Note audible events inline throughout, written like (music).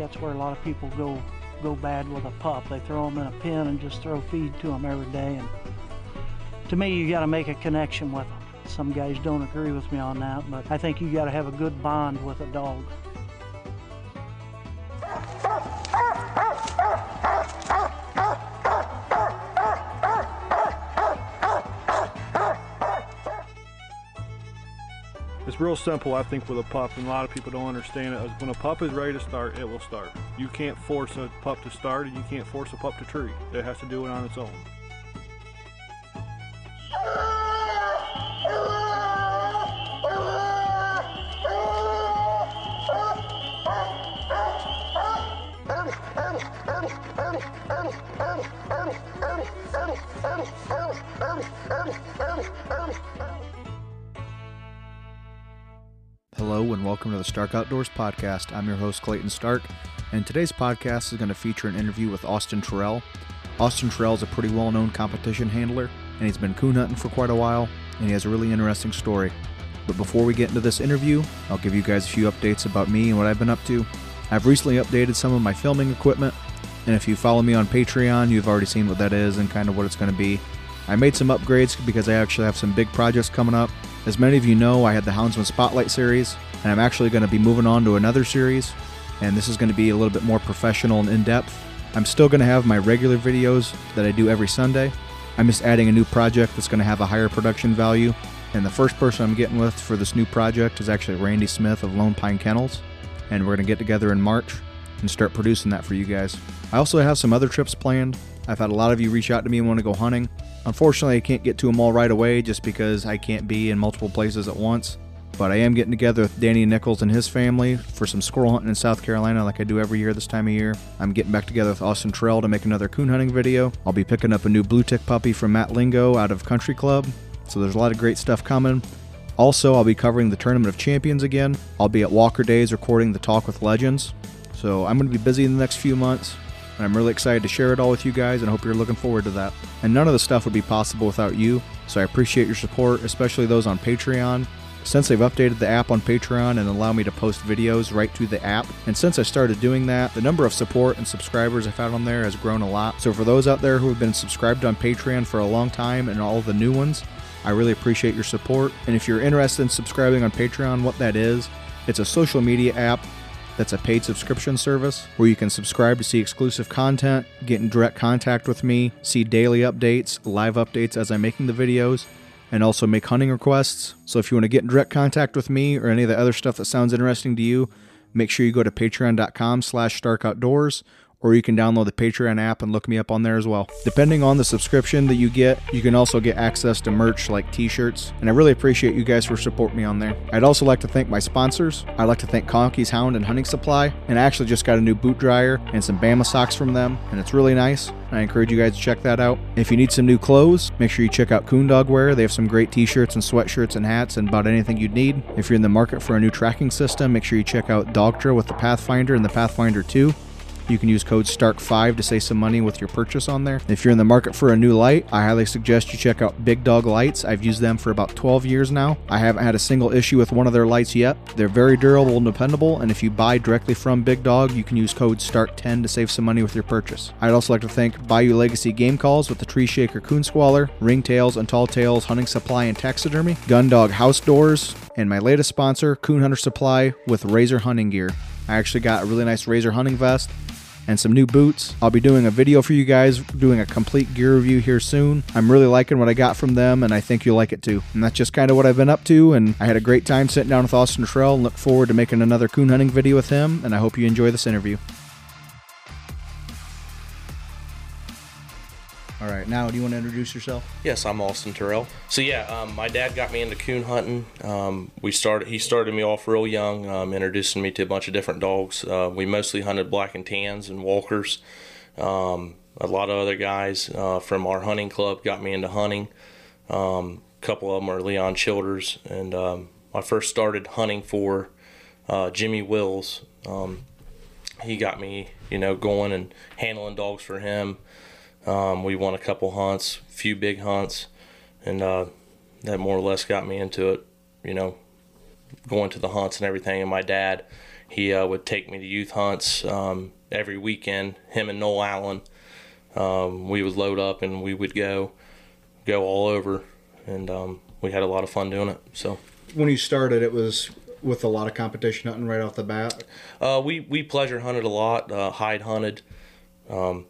that's where a lot of people go go bad with a pup. They throw them in a pen and just throw feed to them every day. And to me, you got to make a connection with them. Some guys don't agree with me on that, but I think you got to have a good bond with a dog. Real simple, I think, with a pup, and a lot of people don't understand it. When a pup is ready to start, it will start. You can't force a pup to start, and you can't force a pup to treat. It has to do it on its own. (laughs) And welcome to the Stark Outdoors Podcast. I'm your host, Clayton Stark, and today's podcast is going to feature an interview with Austin Terrell. Austin Terrell is a pretty well known competition handler, and he's been coon hunting for quite a while, and he has a really interesting story. But before we get into this interview, I'll give you guys a few updates about me and what I've been up to. I've recently updated some of my filming equipment, and if you follow me on Patreon, you've already seen what that is and kind of what it's going to be. I made some upgrades because I actually have some big projects coming up. As many of you know, I had the Houndsman Spotlight series, and I'm actually going to be moving on to another series, and this is going to be a little bit more professional and in depth. I'm still going to have my regular videos that I do every Sunday. I'm just adding a new project that's going to have a higher production value, and the first person I'm getting with for this new project is actually Randy Smith of Lone Pine Kennels, and we're going to get together in March and start producing that for you guys. I also have some other trips planned. I've had a lot of you reach out to me and want to go hunting. Unfortunately, I can't get to them all right away just because I can't be in multiple places at once. But I am getting together with Danny Nichols and his family for some squirrel hunting in South Carolina like I do every year this time of year. I'm getting back together with Austin Terrell to make another coon hunting video. I'll be picking up a new blue tick puppy from Matt Lingo out of Country Club. So there's a lot of great stuff coming. Also, I'll be covering the Tournament of Champions again. I'll be at Walker Days recording the Talk with Legends. So I'm going to be busy in the next few months, and I'm really excited to share it all with you guys, and I hope you're looking forward to that. And none of the stuff would be possible without you, so I appreciate your support, especially those on Patreon. Since they've updated the app on Patreon and allow me to post videos right to the app, and since I started doing that, the number of support and subscribers I've had on there has grown a lot. So for those out there who have been subscribed on Patreon for a long time and all the new ones, I really appreciate your support. And if you're interested in subscribing on Patreon, what that is, it's a social media app that's a paid subscription service where you can subscribe to see exclusive content, get in direct contact with me, see daily updates, live updates as I'm making the videos, and also make hunting requests. So if you want to get in direct contact with me or any of the other stuff that sounds interesting to you, make sure you go to patreon.com slash starkoutdoors or you can download the Patreon app and look me up on there as well. Depending on the subscription that you get, you can also get access to merch like t-shirts, and I really appreciate you guys for supporting me on there. I'd also like to thank my sponsors. I'd like to thank Conkey's Hound and Hunting Supply, and I actually just got a new boot dryer and some Bama socks from them, and it's really nice. I encourage you guys to check that out. If you need some new clothes, make sure you check out Coon Dog Wear. They have some great t-shirts and sweatshirts and hats and about anything you'd need. If you're in the market for a new tracking system, make sure you check out Dogtra with the Pathfinder and the Pathfinder 2. You can use code STARK5 to save some money with your purchase on there. If you're in the market for a new light, I highly suggest you check out Big Dog Lights. I've used them for about 12 years now. I haven't had a single issue with one of their lights yet. They're very durable and dependable, and if you buy directly from Big Dog, you can use code STARK10 to save some money with your purchase. I'd also like to thank Bayou Legacy Game Calls with the Tree Shaker Coon Squaller, Ringtails and Tall Tails Hunting Supply and Taxidermy, Gun Dog House Doors, and my latest sponsor, Coon Hunter Supply with Razor Hunting Gear. I actually got a really nice Razor hunting vest and some new boots. I'll be doing a video for you guys, doing a complete gear review here soon. I'm really liking what I got from them, and I think you'll like it too. And that's just kind of what I've been up to, and I had a great time sitting down with Austin Terrell and look forward to making another coon hunting video with him, and I hope you enjoy this interview. All right, now do you want to introduce yourself? Yes, I'm Austin Terrell. So yeah, um, my dad got me into coon hunting. Um, we started. He started me off real young, um, introducing me to a bunch of different dogs. Uh, we mostly hunted black and tans and walkers. Um, a lot of other guys uh, from our hunting club got me into hunting. Um, a couple of them are Leon Childers, and um, I first started hunting for uh, Jimmy Wills. he got me, you know, going and handling dogs for him. Um, we won a couple hunts, a few big hunts, and uh, that more or less got me into it. You know, going to the hunts and everything. And my dad, he uh, would take me to youth hunts um, every weekend. Him and Noel Allen, um, we would load up and we would go, go all over, and um, we had a lot of fun doing it. So When you started, it was with a lot of competition hunting right off the bat. uh, we we pleasure hunted a lot, uh, hide hunted. Um,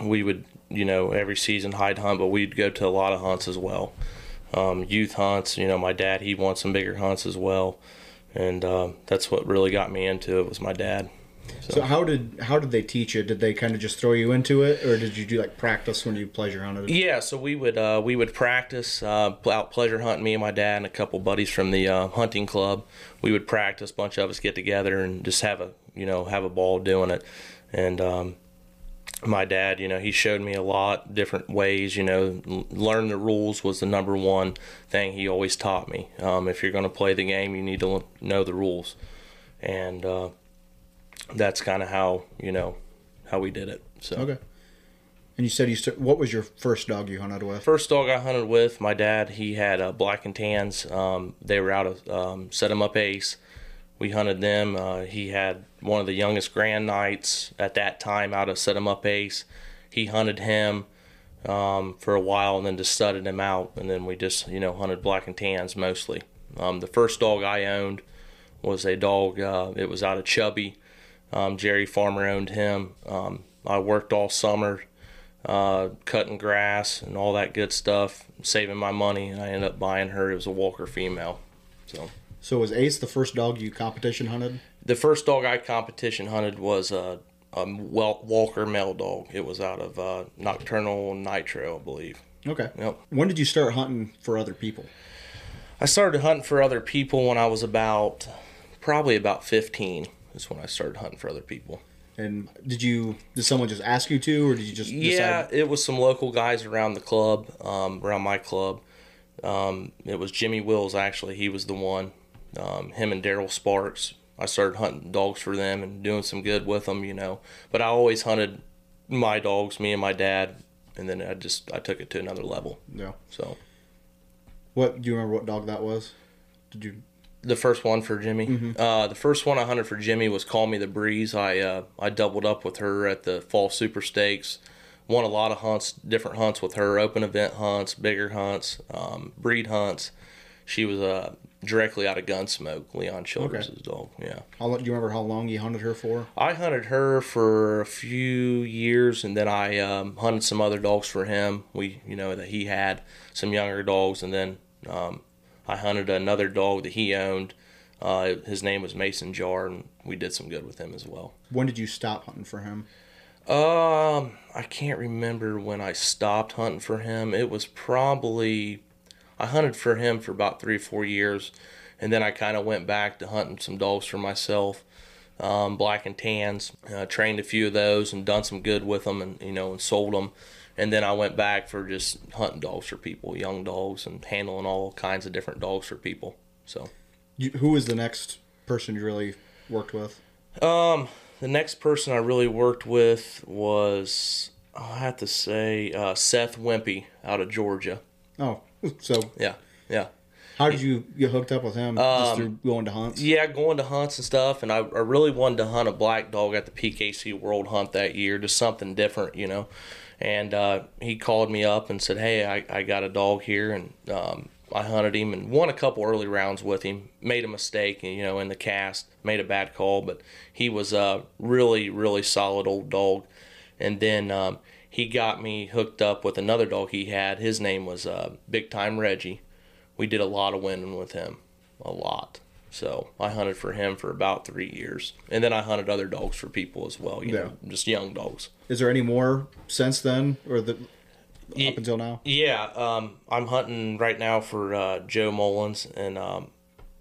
we would you know every season hide hunt, but we'd go to a lot of hunts as well. Um, youth hunts, you know, my dad he won some bigger hunts as well, and um, that's what really got me into it was my dad. So how did how did they teach you? Did they kind of just throw you into it, or did you do like practice when you pleasure hunted? Yeah, so we would uh, we would practice uh, out pleasure hunting. Me and my dad and a couple buddies from the uh, hunting club. We would practice. A bunch of us get together and just have a you know have a ball doing it. And um, my dad, you know, he showed me a lot different ways. You know, learn the rules was the number one thing he always taught me. Um, if you're going to play the game, you need to know the rules, and uh, that's kind of how you know how we did it. So. Okay. And you said you st- what was your first dog you hunted with? First dog I hunted with, my dad, he had uh, black and tans. Um, they were out of um, Set 'em Up Ace. We hunted them. Uh, he had one of the youngest Grand Nights at that time out of Set 'em Up Ace. He hunted him um, for a while and then just studded him out. And then we just, you know, hunted black and tans mostly. Um, the first dog I owned was a dog, uh, it was out of Chubby. Um, Jerry Farmer owned him. Um, I worked all summer uh, cutting grass and all that good stuff, saving my money, and I ended up buying her. It was a Walker female. So So was Ace the first dog you competition hunted? the first dog I competition hunted was a, a Walker male dog. It was out of uh, Nocturnal Nitro, I believe. Okay. Yep. When did you start hunting for other people? I started hunting for other people when I was about probably about 15. Is when I started hunting for other people. And did you did someone just ask you to, or did you just Yeah, decide? it was some local guys around the club, um, around my club. Um, it was Jimmy Wills actually. He was the one. Um, him and Daryl Sparks. I started hunting dogs for them and doing some good with them, you know. But I always hunted my dogs, me and my dad, and then I just I took it to another level. No. So What do you remember? What dog that was? Did you? the first one for Jimmy. Uh, the first one I hunted for Jimmy was Call Me the Breeze. I uh, I doubled up with her at the Fall Super Stakes. Won a lot of hunts, different hunts with her, open event hunts, bigger hunts, um, breed hunts. She was uh, directly out of Gunsmoke, Leon Childers' dog. Yeah. How long, do you remember how long you hunted her for? I hunted her for a few years, and then I um, hunted some other dogs for him. We, you know, that he had some younger dogs, and then um, I hunted another dog that he owned. Uh, his name was Mason Jar, and we did some good with him as well. When did you stop hunting for him? Um, I can't remember when I stopped hunting for him. It was probably I hunted for him for about three or four years, and then I kind of went back to hunting some dogs for myself, um, black and tans. Uh, trained a few of those and done some good with them, and you know, and sold them. And then I went back for just hunting dogs for people, young dogs, and handling all kinds of different dogs for people. So. You, who was the next person you really worked with? Um, the next person I really worked with was I have to say uh, Seth Wimpy out of Georgia. Oh, (laughs) so Yeah, yeah, how did you get hooked up with him? just through going to hunts? yeah. Going to hunts and stuff, and I, I really wanted to hunt a black dog at the PKC World Hunt that year, just something different, you know. And uh, he called me up and said, "Hey, I, I got a dog here," and um, I hunted him and won a couple early rounds with him. Made a mistake, you know, in the cast, made a bad call, but he was a really, really solid old dog. And then um, he got me hooked up with another dog he had. His name was uh, Big Time Reggie. We did a lot of winning with him, a lot. So I hunted for him for about three years, and then I hunted other dogs for people as well. You know, just young dogs. Is there any more since then, or the up until now? Yeah, um, I'm hunting right now for uh, Joe Mullins, and um,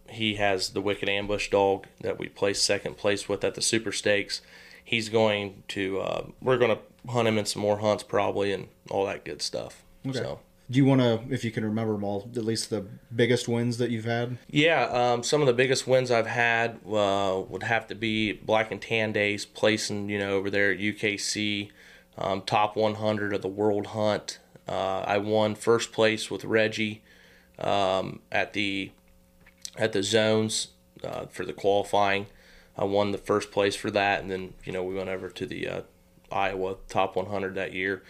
he has the Wicked Ambush dog that we placed second place with at the Super Stakes. He's going to, uh, we're going to hunt him in some more hunts probably, and all that good stuff. Okay. So. Do you want to, if you can remember them all, at least the biggest wins that you've had? Yeah, um, some of the biggest wins I've had uh, would have to be Black and Tan Days, placing you know over there at UKC, um, top 100 of the World Hunt. Uh, I won first place with Reggie um, at the at the zones uh, for the qualifying. I won the first place for that, and then you know we went over to the uh, Iowa Top 100 that year.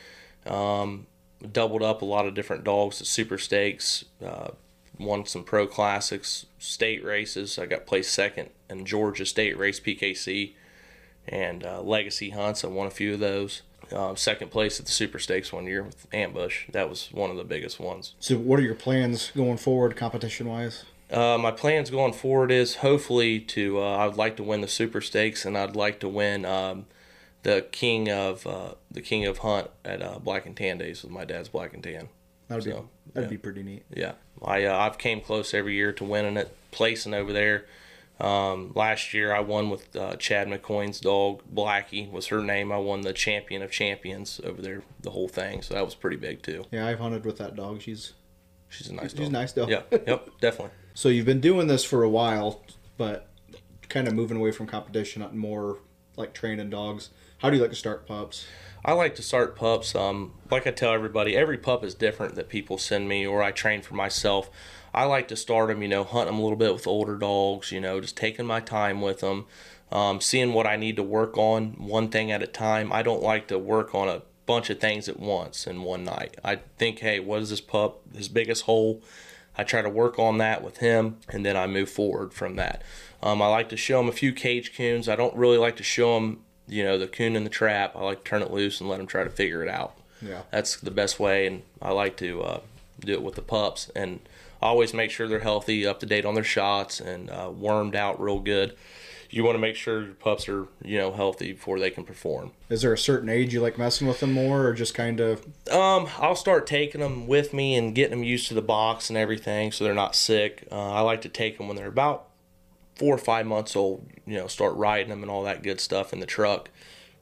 Um, doubled up a lot of different dogs at Super Stakes. Uh, won some pro classics, state races. I got placed second in Georgia State Race PKC and uh, Legacy Hunts. I won a few of those. Um, second place at the Super Stakes one year with Ambush. That was one of the biggest ones. So, what are your plans going forward, competition wise? Uh, my plans going forward is hopefully to uh, I'd like to win the Super Stakes and I'd like to win um, the King of uh, the King of Hunt at uh, Black and Tan Days with my dad's Black and Tan. That'd be that'd yeah. be pretty neat. Yeah, I uh, I've came close every year to winning it, placing over there. Um, last year I won with uh, Chad McCoy's dog Blackie was her name. I won the champion of champions over there, the whole thing. So that was pretty big too. Yeah, I've hunted with that dog. She's She's a nice she's dog. a nice dog. Yeah, (laughs) yep, definitely. So you've been doing this for a while, but kind of moving away from competition, more like training dogs. How do you like to start pups? I like to start pups. Um, like I tell everybody, every pup is different that people send me or I train for myself. I like to start them, you know, hunt them a little bit with older dogs, you know, just taking my time with them, um, seeing what I need to work on one thing at a time. I don't like to work on a bunch of things at once in one night. I think, hey, what is this pup? His biggest hole. I try to work on that with him, and then I move forward from that. Um, I like to show him a few cage coons. I don't really like to show him, you know, the coon in the trap. I like to turn it loose and let him try to figure it out. Yeah. That's the best way, and I like to uh, do it with the pups. And always make sure they're healthy, up to date on their shots, and uh, wormed out real good. You want to make sure your pups are, you know, healthy before they can perform. Is there a certain age you like messing with them more, or just kind of? Um, I'll start taking them with me and getting them used to the box and everything, so they're not sick. Uh, I like to take them when they're about four or five months old. You know, start riding them and all that good stuff in the truck,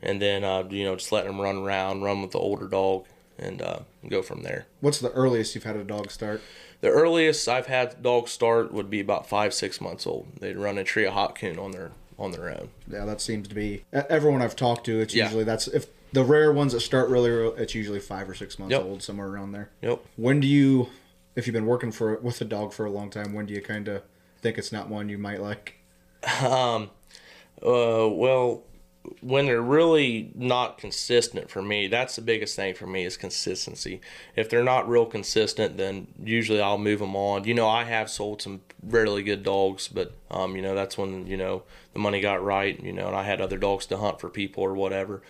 and then uh, you know just letting them run around, run with the older dog, and uh, go from there. What's the earliest you've had a dog start? The earliest I've had dogs start would be about five, six months old. They'd run a tree of hot coon on their on their own. Yeah, that seems to be everyone I've talked to. It's Yeah. usually that's if the rare ones that start really, early, it's usually five or six months Yep. old, somewhere around there. Yep. When do you, if you've been working for with a dog for a long time, when do you kind of think it's not one you might like? Um, uh, well, when they're really not consistent for me, that's the biggest thing for me is consistency. If they're not real consistent, then usually I'll move them on. You know, I have sold some really good dogs, but um, you know, that's when you know the money got right. You know, and I had other dogs to hunt for people or whatever.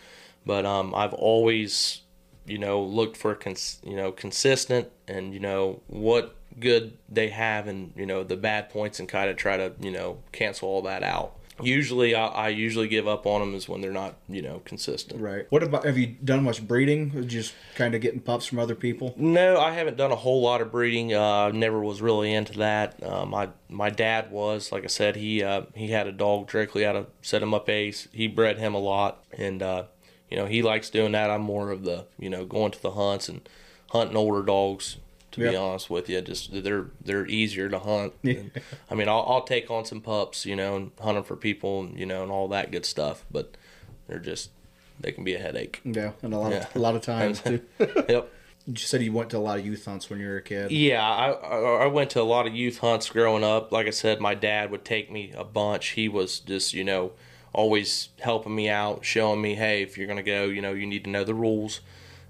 But um, I've always, you know, looked for cons- you know consistent and you know what good they have and you know the bad points and kind of try to you know cancel all that out. Usually, I, I usually give up on them is when they're not you know consistent. Right. What about have you done much breeding? Just kind of getting pups from other people? No, I haven't done a whole lot of breeding. Uh, never was really into that. Uh, my my dad was, like I said, he uh, he had a dog directly out of Set 'em Up Ace. He bred him a lot, and uh, you know he likes doing that. I'm more of the you know going to the hunts and hunting older dogs. To be honest with you, just they're they're easier to hunt. And, I mean, I'll, I'll take on some pups, you know, and hunt them for people, and you know, and all that good stuff. But they're just they can be a headache. Yeah, and a lot Yeah. of a lot of times too. (laughs) yep. you said you went to a lot of youth hunts when you were a kid. Yeah, I, I I went to a lot of youth hunts growing up. Like I said, my dad would take me a bunch. He was just, you know, always helping me out, showing me, hey, if you're gonna go, you know, you need to know the rules.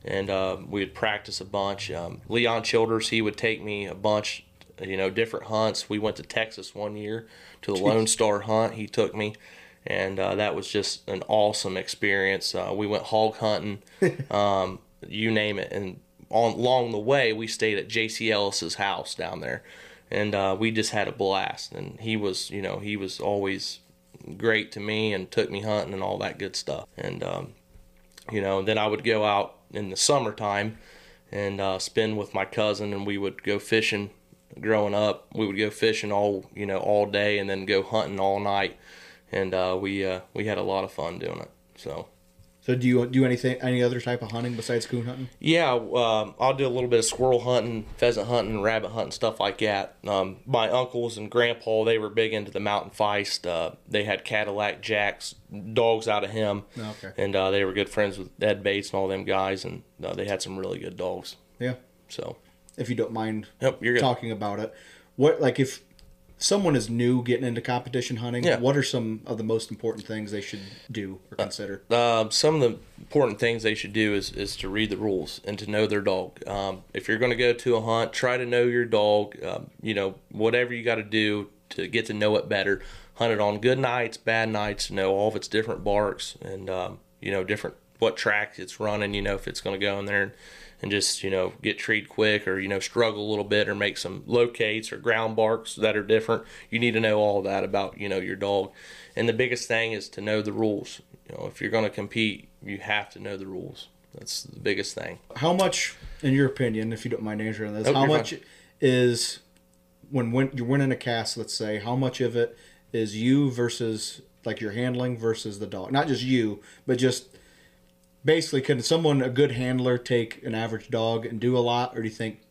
And uh, we would practice a bunch. Um, Leon Childers, he would take me a bunch, you know, different hunts. We went to Texas one year to the Lone Star hunt. He took me, and uh, that was just an awesome experience. Uh, we went hog hunting, (laughs) um, you name it, and on along the way we stayed at J.C. Ellis's house down there, and uh, we just had a blast. And he was, you know, he was always great to me and took me hunting and all that good stuff. And um, you know, then I would go out in the summertime and uh, spend with my cousin, and we would go fishing. Growing up, we would go fishing all you know all day, and then go hunting all night, and uh, we uh, we had a lot of fun doing it. So. So do you do anything any other type of hunting besides coon hunting? Yeah, um, I'll do a little bit of squirrel hunting, pheasant hunting, rabbit hunting, stuff like that. Um, my uncles and grandpa, they were big into the mountain feist. Uh, they had Cadillac Jacks, dogs out of him, Okay. and uh, they were good friends with Ed Bates and all them guys, and uh, they had some really good dogs. Yeah. So, If you don't mind yep, you're talking about it, what like if someone is new getting into competition hunting, Yeah. what are some of the most important things they should do or consider? Um, some of the important things they should do is, is to read the rules and to know their dog. Um, if you're going to go to a hunt, try to know your dog. Um, you know, whatever you got to do to get to know it better. Hunt it on good nights, bad nights, know all of its different barks and, um, you know, different what track it's running, you know, if it's going to go in there and, and just, you know, get treed quick or, you know, struggle a little bit or make some locates or ground barks that are different. You need to know all that about, you know, your dog. And the biggest thing is to know the rules. You know, if you're going to compete, you have to know the rules. That's the biggest thing. How much, in your opinion, if you don't mind answering this, Nope, how much is when when you're winning a cast? Let's say how much of it is you versus like your handling versus the dog? Not just you, but just basically, can someone a good handler take an average dog and do a lot, or do you think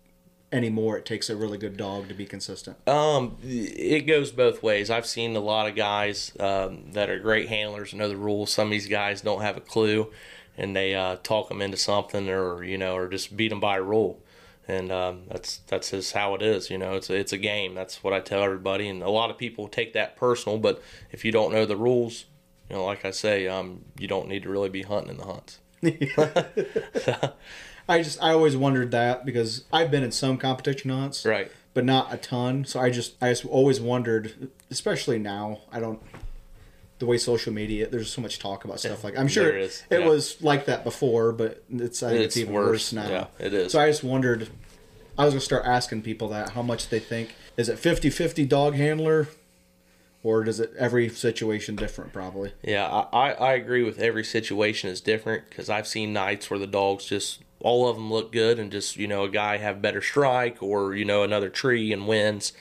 anymore it takes a really good dog to be consistent? Um, it goes both ways. I've seen a lot of guys um, that are great handlers know the rules. Some of these guys don't have a clue, and they uh, talk them into something, or you know, or just beat them by a rule. And um, that's that's just how it is. You know, it's a, it's a game. That's what I tell everybody. And a lot of people take that personal. But if you don't know the rules, you know, like I say, um, you don't need to really be hunting in the hunts. (laughs) I just I always wondered that because I've been in some competition hunts, Right. but not a ton. So I just I just always wondered, especially now. I don't the way social media. There's so much talk about stuff like I'm sure There is, it yeah. was like that before, but it's I think it's, It's even worse, worse, now. yeah, it is. So I just wondered. I was gonna start asking people that how much they think is it 50-50 dog handler, or does it every situation different? Probably. Yeah, I, I, agree with every situation is different because I've seen nights where the dogs just all of them look good and just you know a guy have better strike or you know another tree and wins,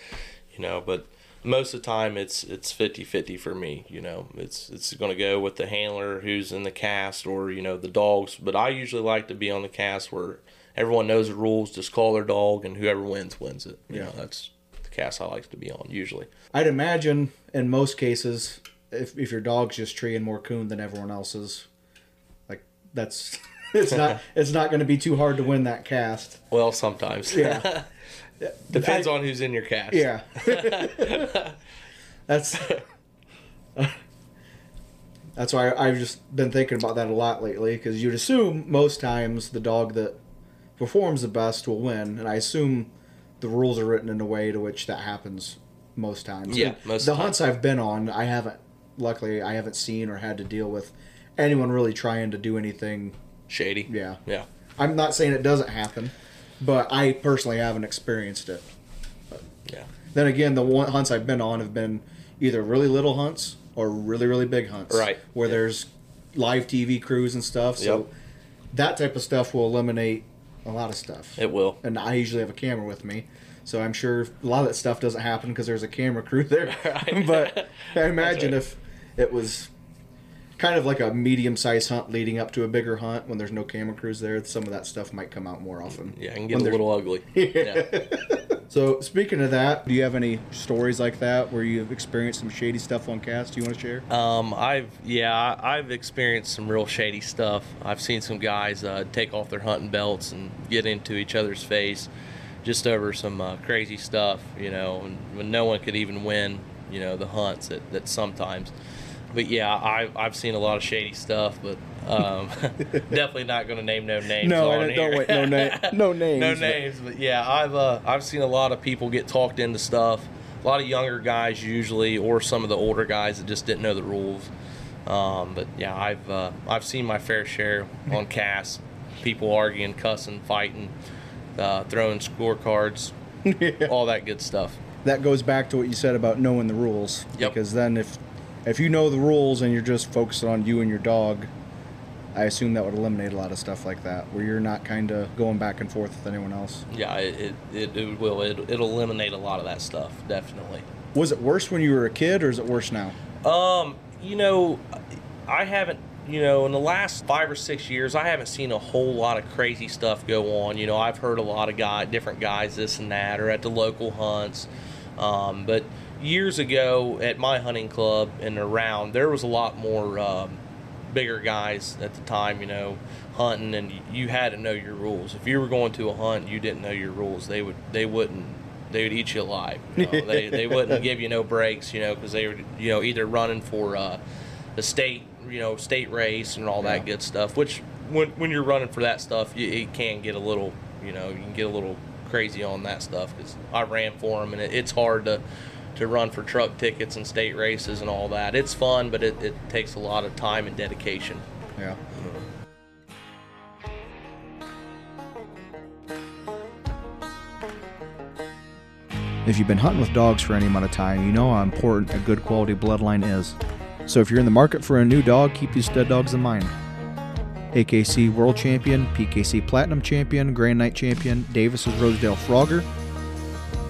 you know. But most of the time it's it's 50-50 for me. You know, it's it's going to go with the handler who's in the cast or you know the dogs. But I usually like to be on the cast where everyone knows the rules. Just call their dog and whoever wins wins it. You Yeah. know, that's cast I like to be on usually. I'd imagine in most cases, if if your dog's just treeing more coon than everyone else's, like that's (laughs) it's not (laughs) it's not going to be too hard to win that cast. Well, sometimes. Yeah. (laughs) Depends I- on who's in your cast. Yeah. that's that's why I've just been thinking about that a lot lately because you'd assume most times the dog that performs the best will win, and I assume the rules are written in a way to which that happens most times. Yeah, And most the hunts I've been on, I haven't. Luckily, I haven't seen or had to deal with anyone really trying to do anything. Shady. Yeah. Yeah. I'm not saying it doesn't happen, but I personally haven't experienced it. Yeah. Then again, the one hunts I've been on have been either really little hunts or really really big hunts. Right. Where there's live TV crews and stuff. So Yep. that type of stuff will eliminate a lot of stuff. It will. And I usually have a camera with me. So I'm sure a lot of that stuff doesn't happen because there's a camera crew (laughs) there. Right. (laughs) but I imagine right. if it was kind of like a medium-sized hunt leading up to a bigger hunt when there's no camera crews there, some of that stuff might come out more often. Yeah, it can get When a little ugly. (laughs) yeah. So speaking of that, do you have any stories like that where you've experienced some shady stuff on cast Do you want to share? Um, I've yeah, I've experienced some real shady stuff. I've seen some guys uh, take off their hunting belts and get into each other's face, just over some uh, crazy stuff. You know, and when no one could even win. You know, the hunts that, that sometimes. But yeah, I I've seen a lot of shady stuff, but um, (laughs) definitely not going to name no names. No, on don't- wait, no na- (laughs) no names, no but- names, but yeah, I've uh, I've seen a lot of people get talked into stuff. A lot of younger guys usually, or some of the older guys that just didn't know the rules. Um, but yeah, I've uh, I've seen my fair share on (laughs) cast. People arguing, cussing, fighting, uh, throwing scorecards, all that good stuff. That goes back to what you said about knowing the rules. Yep. Because then if if you know the rules and you're just focusing on you and your dog, I assume that would eliminate a lot of stuff like that, where you're not kind of going back and forth with anyone else. Yeah, it it, it, will it, it'll eliminate a lot of that stuff definitely. Was it worse when you were a kid, or is it worse now? Um, you know, I haven't, you know, in the last five or six years, I haven't seen a whole lot of crazy stuff go on. You know, I've heard a lot of guy, different guys, this and that, or at the local hunts. Um, but years ago at my hunting club and around, there was a lot more um, bigger guys at the time. You know, hunting, and you had to know your rules. If you were going to a hunt, and you didn't know your rules. They would, they wouldn't they would eat you alive. You know? they (laughs) they wouldn't give you no breaks, you know, because they were you know either running for uh, the state you know state race and all that Yeah. good stuff. Which when when you're running for that stuff, you, it can get a little you know you can get a little crazy on that stuff because I ran for them and it, it's hard to to run for truck tickets and state races and all that. It's fun, but it, it takes a lot of time and dedication. Yeah. If you've been hunting with dogs for any amount of time, you know how important a good quality bloodline is. So if you're in the market for a new dog, keep these stud dogs in mind. AKC World Champion, PKC Platinum Champion, Grand Night Champion, Davis's Rosedale Frogger,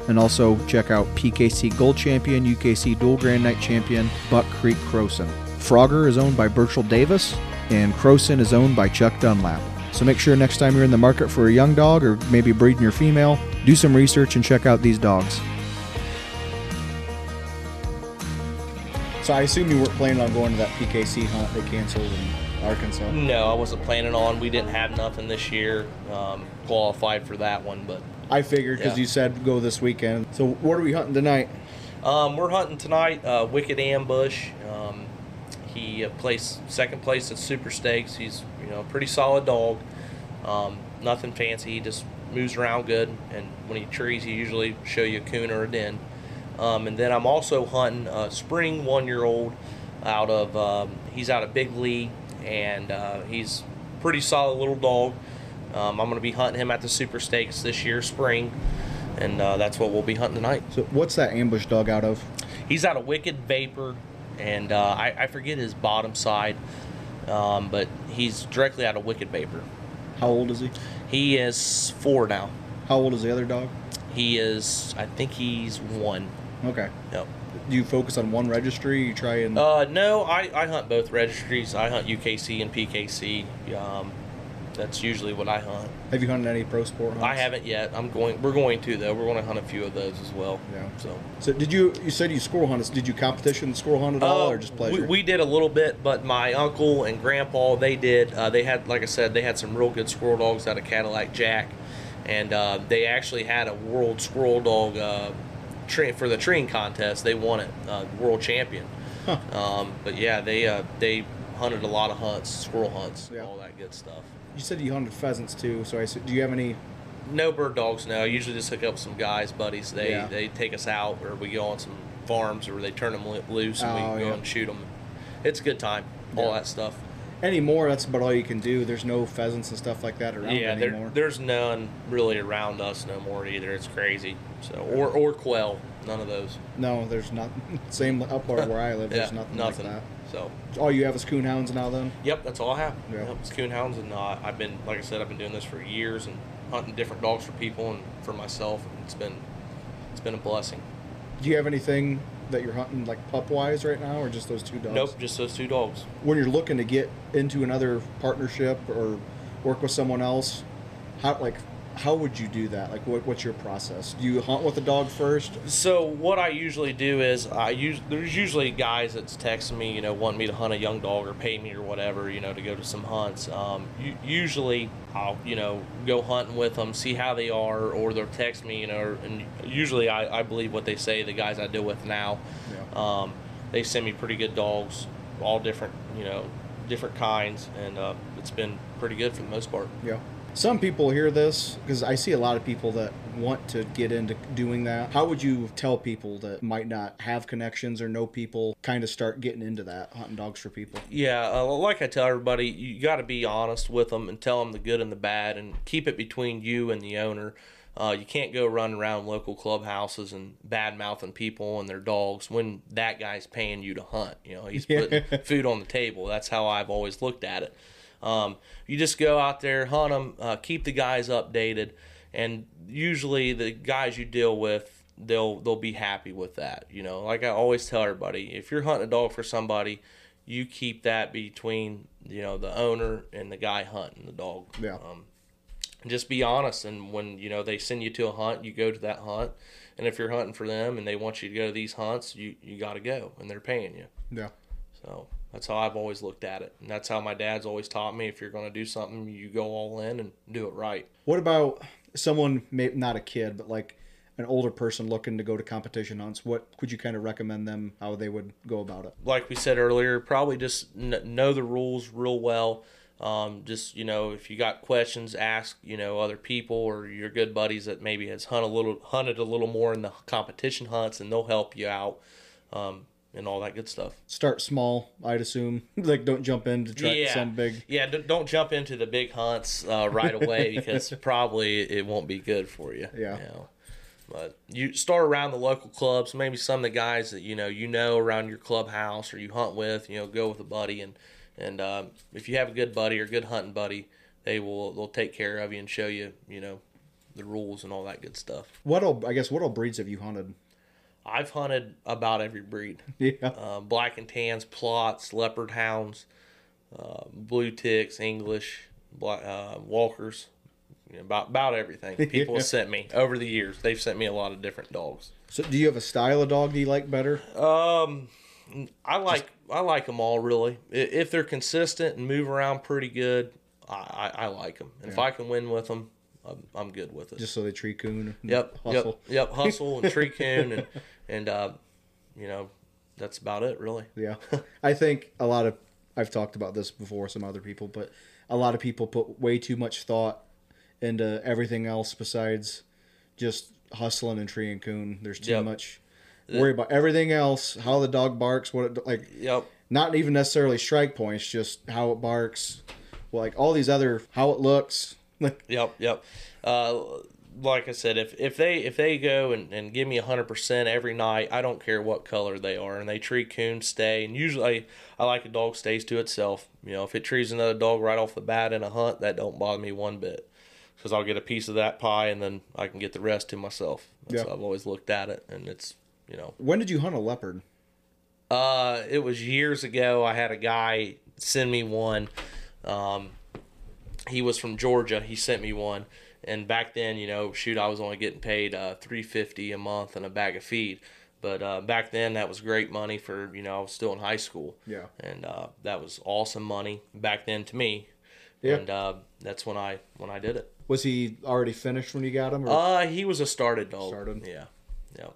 and also check out PKC Gold Champion, UKC Dual Grand Night Champion, Buck Creek Croson. Frogger is owned by Burchell Davis, and Croson is owned by Chuck Dunlap. So make sure next time you're in the market for a young dog or maybe breeding your female, do some research and check out these dogs. So I assume you weren't planning on going to that PKC hunt they canceled in Arkansas. No, I wasn't planning on. We didn't have nothing this year um, qualified for that one, but I figured because Yeah. you said go this weekend. So what are we hunting tonight? Um, we're hunting tonight. Uh, Wicked Ambush. Um, he uh, placed second place at Super Stakes. He's you know a pretty solid dog. Um, nothing fancy. He just moves around good, and when he trees, he usually show you a coon or a den. Um, and then I'm also hunting a spring one-year-old out of um, he's out of Big Lee, and uh, he's pretty solid little dog. Um, I'm going to be hunting him at the Super Stakes this year, spring, and uh, that's what we'll be hunting tonight. So what's that ambush dog out of? He's out of Wicked Vapor, and uh, I, I forget his bottom side, um, but he's directly out of Wicked Vapor. How old is he? He is four now. How old is the other dog? He is, I think he's one. Okay. Yep. Do you focus on one registry? You try and Uh, no, I, I hunt both registries. I hunt UKC and PKC. Um, that's usually what I hunt. have you hunted any pro sport hunts? I haven't yet. I'm going. We're going to though. We're going to hunt a few of those as well. Yeah. So. So did you? You said you squirrel hunted. Did you competition squirrel hunt at all, Uh, or just pleasure? We, we did a little bit, but my uncle and grandpa they did. Uh, they had, like I said, they had some real good squirrel dogs out of Cadillac Jack, and uh, they actually had a world squirrel dog uh, tra- for the treeing contest. They won it, uh, world champion. Huh. Um, but yeah, they uh, they hunted a lot of hunts, squirrel hunts, Yeah. all that good stuff. You said you hunted pheasants too. So I said, do you have any? No bird dogs. No, I usually just hook up some guys, buddies. They Yeah. they take us out, or we go on some farms, or they turn them loose, and Oh, we go yeah. and shoot them. It's a good time. All Yeah. that stuff. Anymore, that's about all you can do. There's no pheasants and stuff like that around yeah, there, anymore. there's none really around us no more either. It's crazy. So or or quail, none of those. no, there's not. (laughs) Same up where I live. yeah, There's nothing, nothing. like So. All you have is coonhounds now. Then yep, that's all I have. Yeah. Yep, it's coonhounds, and uh, I've been like I said, I've been doing this for years and hunting different dogs for people and for myself. And it's been it's been a blessing. do you have anything that you're hunting like pup wise right now, or just those two dogs? Nope, just those two dogs. When you're looking to get into another partnership or work with someone else, how like how would you do that? Like, what, what's your process? Do you hunt with the dog first? So what I usually do is I use there's usually guys that's texting me, you know, wanting me to hunt a young dog or pay me or whatever, you know, to go to some hunts. Um, usually I'll you know go hunting with them, see how they are, or they'll text me, you know, and usually I, I believe what they say. The guys I deal with now, Yeah. um, they send me pretty good dogs, all different, you know, different kinds, and uh, it's been pretty good for the most part. Yeah. Some people hear this because I see a lot of people that want to get into doing that. How would you tell people that might not have connections or know people kind of start getting into that hunting dogs for people? Yeah, uh, like I tell everybody, you got to be honest with them and tell them the good and the bad, and keep it between you and the owner. Uh, you can't go run around local clubhouses and bad mouthing people and their dogs when that guy's paying you to hunt. You know, he's (laughs) putting food on the table. That's how I've always looked at it. Um, you just go out there, hunt them, uh, keep the guys updated, and usually the guys you deal with, they'll they'll be happy with that. You know, like I always tell everybody, if you're hunting a dog for somebody, you keep that between you know the owner and the guy hunting the dog. Yeah. Um, just be honest, and when you know they send you to a hunt, you go to that hunt, and if you're hunting for them and they want you to go to these hunts, you you got to go, and they're paying you. Yeah. So that's how I've always looked at it, and that's how my dad's always taught me. If you're going to do something, you go all in and do it right. What about someone, may, not a kid, but like an older person looking to go to competition hunts, what could you kind of recommend them how they would go about it? like we said earlier, probably just kn- know the rules real well. Um, just you know, if you got questions, ask you know other people or your good buddies that maybe has hunt a little hunted a little more in the competition hunts, and they'll help you out um, and all that good stuff. Start small, I'd assume. (laughs) like don't jump in to try Yeah. some big. Yeah, d- don't jump into the big hunts uh, right away (laughs) because probably it won't be good for you. Yeah. You know? But you start around the local clubs, maybe some of the guys that you know you know around your clubhouse or you hunt with. You know, go with a buddy, and and um, if you have a good buddy or good hunting buddy, they will they'll take care of you and show you you know the rules and all that good stuff. What all I guess what all breeds have you hunted? I've hunted about every breed. Yeah. uh, black and tans, Plotts, leopard hounds, uh, blue ticks, English, black, uh, walkers, you know, about about everything. (laughs) People Yeah. have sent me over the years. They've sent me a lot of different dogs. So do you have a style of dog do you like better? Um, I like I like them all really. If they're consistent and move around pretty good, I, I, I like them. And if I can win with them, I'm, I'm good with it. Just so they tree coon. Yep, Hustle. yep, yep. Hustle and tree (laughs) coon and and uh, you know, that's about it really. Yeah. (laughs) I think a lot of I've talked about this before some other people, but a lot of people put way too much thought into everything else besides just hustling and tree and coon. There's too Yep. much worry about everything else, how the dog barks, what it like Yep. not even necessarily strike points, just how it barks, like all these other how it looks. Like (laughs) Yep, yep. Uh, like I said, if if they if they go and, and give me hundred percent every night, I don't care what color they are, and they tree coon stay. And usually, I like a dog stays to itself. You know, if it trees another dog right off the bat in a hunt, that don't bother me one bit, because I'll get a piece of that pie, and then I can get the rest to myself. That's Yeah. how I've always looked at it, and it's you know when did you hunt a leopard? uh, it was years ago. I had a guy send me one. Um, he was from Georgia. He sent me one, and back then, you know, shoot, I was only getting paid uh, three fifty a month and a bag of feed. But uh, back then, that was great money for you know I was still in high school. Yeah. and uh, that was awesome money back then to me. Yeah. And uh, that's when I when I did it. Was he already finished when you got him? Or Uh, he was a started dog. Started. Yeah, yeah.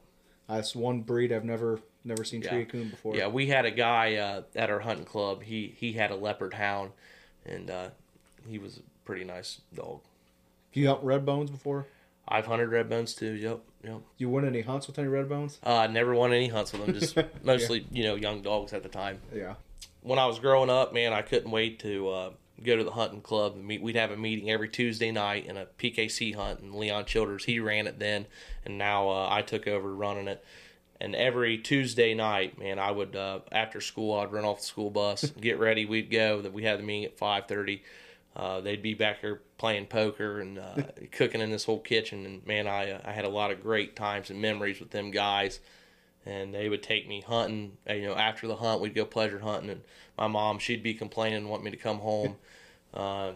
that's one breed I've never never seen Yeah. coon before. Yeah, we had a guy uh, at our hunting club. He he had a leopard hound, and uh, he was a pretty nice dog. You hunt red bones before? I've hunted red bones too. Yep, yep. You win any hunts with any red bones? Uh, never won any hunts with them. Just (laughs) mostly you know young dogs at the time. Yeah. When I was growing up, man, I couldn't wait to uh, go to the hunting club. and meet. We'd have a meeting every Tuesday night in a PKC hunt, and Leon Childers he ran it then, and now uh, I took over running it. And every Tuesday night, man, I would uh, after school I'd run off the school bus, (laughs) get ready, we'd go. That we had the meeting at five thirty. Uh, they'd be back here playing poker and uh, (laughs) cooking in this whole kitchen, and man, I uh, I had a lot of great times and memories with them guys. And they would take me hunting. uh, You know, after the hunt, we'd go pleasure hunting, and my mom she'd be complaining, want me to come home. (laughs) Uh,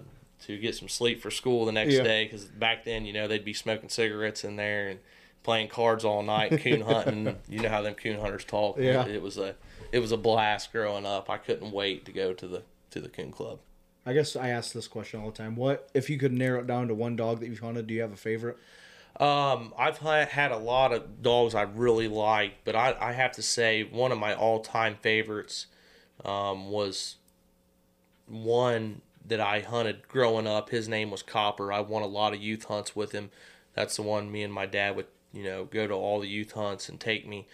to get some sleep for school the next Yeah. day because back then you know they'd be smoking cigarettes in there and playing cards all night coon (laughs) hunting you know how them coon hunters talk Yeah. it, was a it was a blast growing up i couldn't wait to go to the to the coon club I guess I ask this question all the time. What if you could narrow it down to one dog that you've hunted? Do you have a favorite? Um, I've had a lot of dogs I really like, but I, I have to say one of my all time favorites um, was one that I hunted growing up. His name was Copper. I won a lot of youth hunts with him. That's the one me and my dad would, you know, go to all the youth hunts and take me.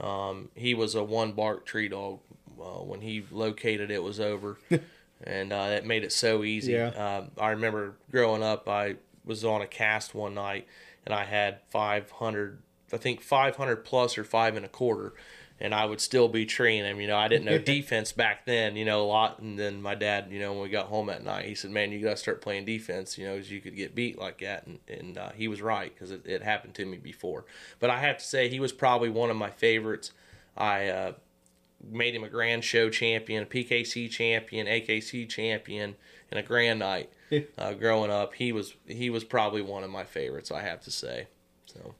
Um, he was a one bark tree dog. Uh, when he located, it was over, (laughs) and uh, that made it so easy. Yeah. Um, I remember growing up, I was on a cast one night, and I had 500, I think 500 plus or five and a quarter, and I would still be treeing him. You know, I didn't know (laughs) defense back then, you know, a lot. And then my dad, you know, when we got home at night, he said, "Man, you got to start playing defense, you know, because you could get beat like that." And and uh, he was right because it, it happened to me before. But I have to say, he was probably one of my favorites. I uh, made him a grand show champion, a PKC champion, AKC champion, and a grand night. Uh, growing up, he was he was probably one of my favorites. I have to say. So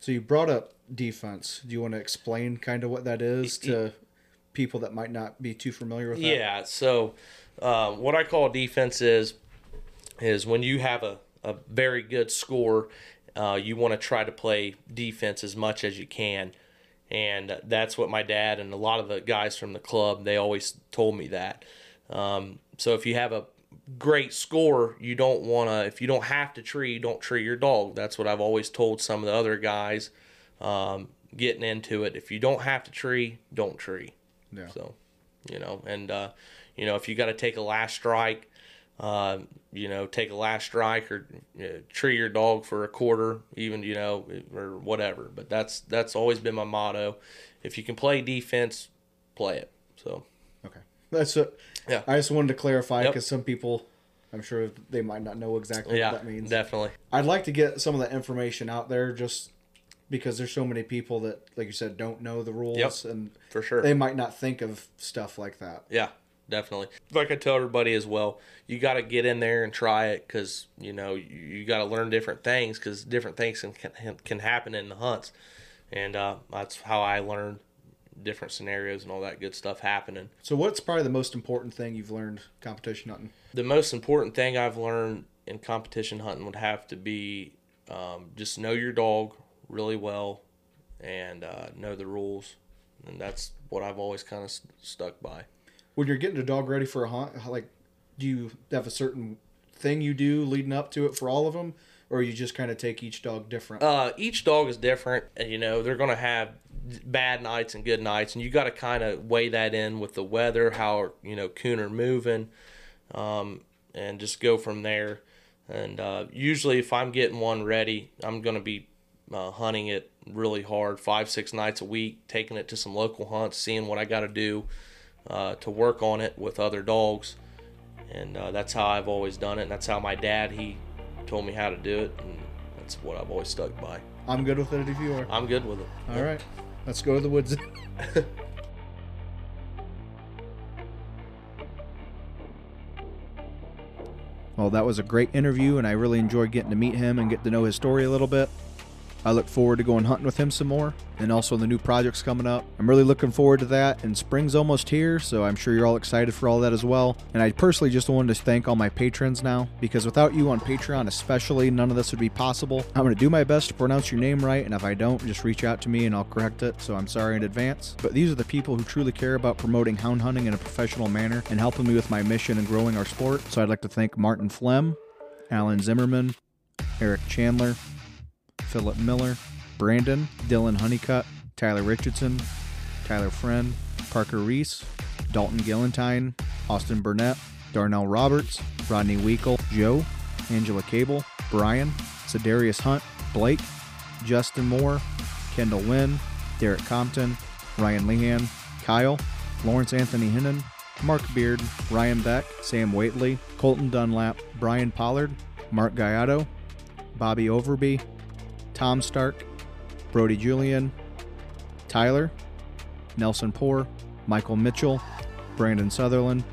So you brought up defense. Do you want to explain kind of what that is to people that might not be too familiar with that? yeah, so uh, what I call defense is is when you have a, a very good score uh, you want to try to play defense as much as you can. And that's what my dad and a lot of the guys from the club, they always told me that. Um, so if you have a great score, you don't want to, if you don't have to tree, don't tree your dog. That's what I've always told some of the other guys um, getting into it. If you don't have to tree, don't tree. Yeah. So, you know, and, uh, you know, if you got to take a last strike, uh, you know, take a last strike or you know, tree your dog for a quarter, even you know, or whatever. But that's that's always been my motto. If you can play defense, play it. So Okay. That's a, Yeah. I just wanted to clarify Yep. because some people, I'm sure they might not know exactly yeah, what that means. definitely. I'd like to get some of that information out there just because there's so many people that, like you said, don't know the rules Yep. and For sure. they might not think of stuff like that. Yeah, definitely. Like I tell everybody as well, you got to get in there and try it because you know you, you got to learn different things because different things can, can can happen in the hunts, and uh, that's how I learned different scenarios and all that good stuff happening. So, what's probably the most important thing you've learned competition hunting? The most important thing I've learned in competition hunting would have to be um, just know your dog really well and uh, know the rules, and that's what I've always kind of st- stuck by. When you're getting a dog ready for a hunt, like, do you have a certain thing you do leading up to it for all of them, or you just kind of take each dog different? Uh, each dog is different, you know they're gonna have bad nights and good nights, and you got to kind of weigh that in with the weather, how you know coon are moving, um, and just go from there. And uh, usually, if I'm getting one ready, I'm gonna be uh, hunting it really hard, five six nights a week, taking it to some local hunts, seeing what I got to do uh, to work on it with other dogs, and uh, that's how I've always done it. And that's how my dad he told me how to do it, and that's what I've always stuck by. I'm good with it if you are. I'm good with it. All right, let's go to the woods. (laughs) well, that was a great interview, and I really enjoyed getting to meet him and get to know his story a little bit. I look forward to going hunting with him some more, and also the new projects coming up. I'm really looking forward to that, and spring's almost here, so I'm sure you're all excited for all that as well. And I personally just wanted to thank all my patrons now, because without you on Patreon especially, none of this would be possible. I'm going to do my best to pronounce your name right, and if I don't, just reach out to me and I'll correct it, so I'm sorry in advance. But these are the people who truly care about promoting hound hunting in a professional manner and helping me with my mission and growing our sport. So I'd like to thank Martin Flem, Alan Zimmerman, Eric Chandler, Philip Miller, Brandon, Dylan Honeycutt, Tyler Richardson, Tyler Friend, Parker Reese, Dalton Gillentine, Austin Burnett, Darnell Roberts, Rodney Weekle, Joe, Angela Cable, Brian, Sedarius Hunt, Blake, Justin Moore, Kendall Wynn, Derek Compton, Ryan Lehan, Kyle, Lawrence Anthony Hinnon, Mark Beard, Ryan Beck, Sam Waitley, Colton Dunlap, Brian Pollard, Mark Gallardo, Bobby Overby, Tom Stark, Brody Julian, Tyler, Nelson Poor, Michael Mitchell, Brandon Sutherland,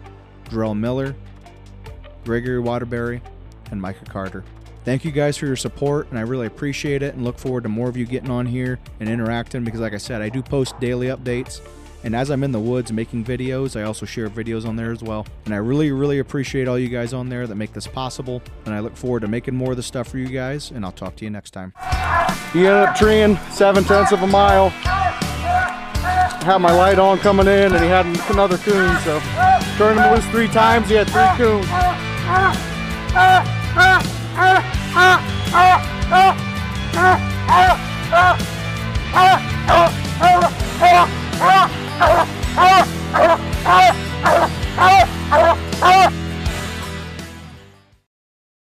Drell Miller, Gregory Waterbury, and Micah Carter. Thank you guys for your support, and I really appreciate it and look forward to more of you getting on here and interacting because, like I said, I do post daily updates. And as I'm in the woods making videos, I also share videos on there as well. And I really, really appreciate all you guys on there that make this possible. And I look forward to making more of the stuff for you guys. And I'll talk to you next time. You ended up treeing seven tenths of a mile. Had my light on coming in, and he had another coon. So turned him loose three times. He had three coons. Ah! (laughs) ¡Ahora! ¡Ahora! ¡Ahora! ¡Ahora! ¡Ahora! ¡Ahora! ¡Ahora!